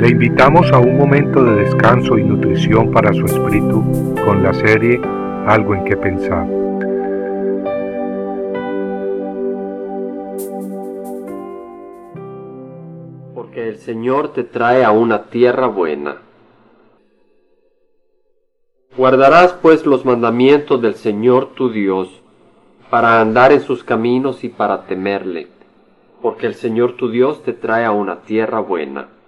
Le invitamos a un momento de descanso y nutrición para su espíritu con la serie Algo en que pensar. Porque el Señor te trae a una tierra buena. Guardarás pues los mandamientos del Señor tu Dios, para andar en sus caminos y para temerle, porque el Señor tu Dios te trae a una tierra buena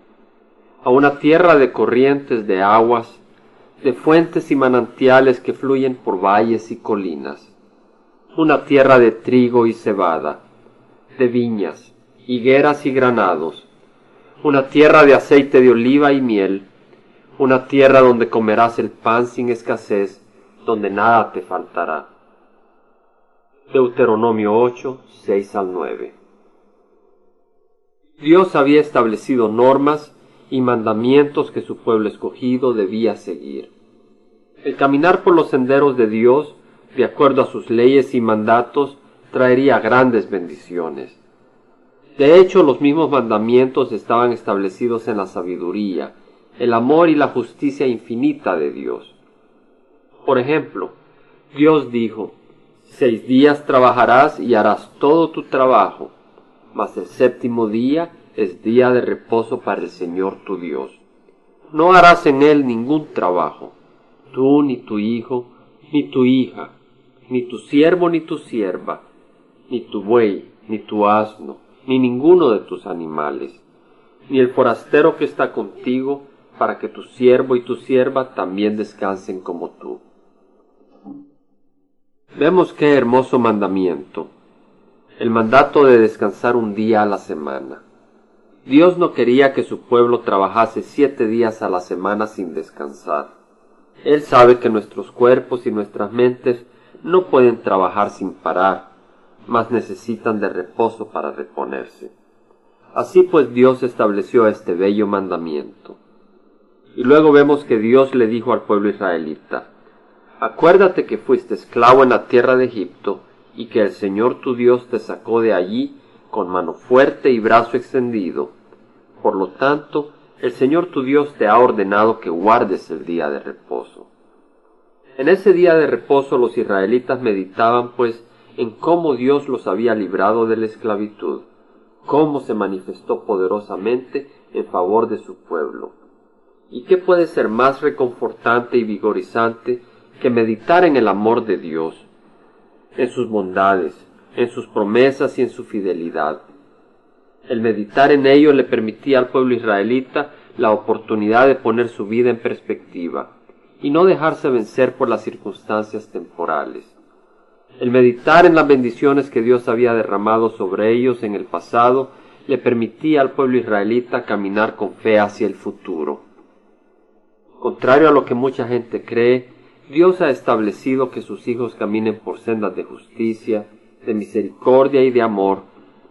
a una tierra de corrientes de aguas, de fuentes y manantiales que fluyen por valles y colinas, una tierra de trigo y cebada, de viñas, higueras y granados, una tierra de aceite de oliva y miel, una tierra donde comerás el pan sin escasez, donde nada te faltará. Deuteronomio 8, 6 al 9. Dios había establecido normas y mandamientos que su pueblo escogido debía seguir. El caminar por los senderos de Dios, de acuerdo a sus leyes y mandatos, traería grandes bendiciones. De hecho, los mismos mandamientos estaban establecidos en la sabiduría, el amor y la justicia infinita de Dios. Por ejemplo, Dios dijo, Seis días trabajarás y harás todo tu trabajo, mas el séptimo día es día de reposo para el Señor tu Dios. No harás en él ningún trabajo, tú ni tu hijo, ni tu hija, ni tu siervo ni tu sierva, ni tu buey, ni tu asno, ni ninguno de tus animales, ni el forastero que está contigo, para que tu siervo y tu sierva también descansen como tú. Vemos qué hermoso mandamiento, el mandato de descansar un día a la semana. Dios no quería que su pueblo trabajase siete días a la semana sin descansar. Él sabe que nuestros cuerpos y nuestras mentes no pueden trabajar sin parar, mas necesitan de reposo para reponerse. Así pues Dios estableció este bello mandamiento. Y luego vemos que Dios le dijo al pueblo israelita, Acuérdate que fuiste esclavo en la tierra de Egipto, y que el Señor tu Dios te sacó de allí con mano fuerte y brazo extendido. Por lo tanto, el Señor tu Dios te ha ordenado que guardes el día de reposo. En ese día de reposo los israelitas meditaban pues en cómo Dios los había librado de la esclavitud, cómo se manifestó poderosamente en favor de su pueblo. ¿Y qué puede ser más reconfortante y vigorizante que meditar en el amor de Dios, en sus bondades, en sus promesas y en su fidelidad. El meditar en ello le permitía al pueblo israelita la oportunidad de poner su vida en perspectiva y no dejarse vencer por las circunstancias temporales. El meditar en las bendiciones que Dios había derramado sobre ellos en el pasado le permitía al pueblo israelita caminar con fe hacia el futuro. Contrario a lo que mucha gente cree, Dios ha establecido que sus hijos caminen por sendas de justicia, de misericordia y de amor,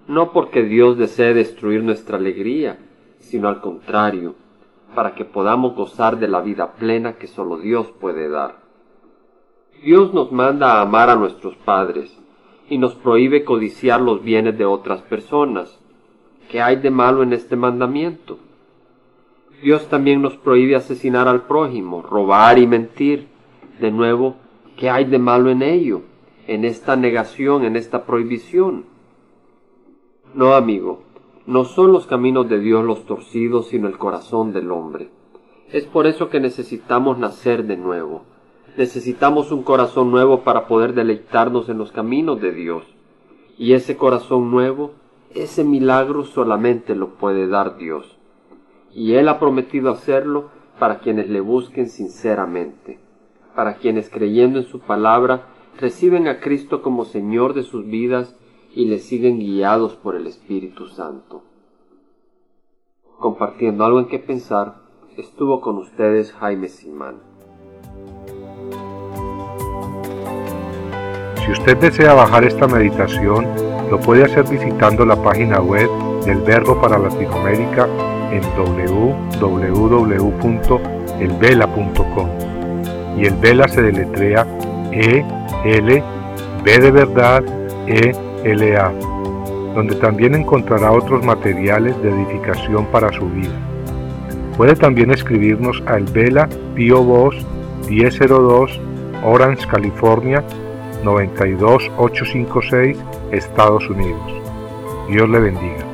no porque Dios desee destruir nuestra alegría, sino al contrario, para que podamos gozar de la vida plena que solo Dios puede dar. Dios nos manda a amar a nuestros padres y nos prohíbe codiciar los bienes de otras personas. ¿Qué hay de malo en este mandamiento? Dios también nos prohíbe asesinar al prójimo, robar y mentir. De nuevo, ¿qué hay de malo en ello? en esta negación, en esta prohibición. No, amigo, no son los caminos de Dios los torcidos, sino el corazón del hombre. Es por eso que necesitamos nacer de nuevo. Necesitamos un corazón nuevo para poder deleitarnos en los caminos de Dios. Y ese corazón nuevo, ese milagro solamente lo puede dar Dios. Y Él ha prometido hacerlo para quienes le busquen sinceramente, para quienes creyendo en su palabra reciben a Cristo como Señor de sus vidas y le siguen guiados por el Espíritu Santo. Compartiendo algo en qué pensar, estuvo con ustedes Jaime Simán. Si usted desea bajar esta meditación, lo puede hacer visitando la página web del Verbo para Latinoamérica en www.elvela.com. Y el Vela se deletrea E L, B de verdad, E, L, A, donde también encontrará otros materiales de edificación para su vida. Puede también escribirnos al Vela Pio Box 1002 Orange, California 92856, Estados Unidos. Dios le bendiga.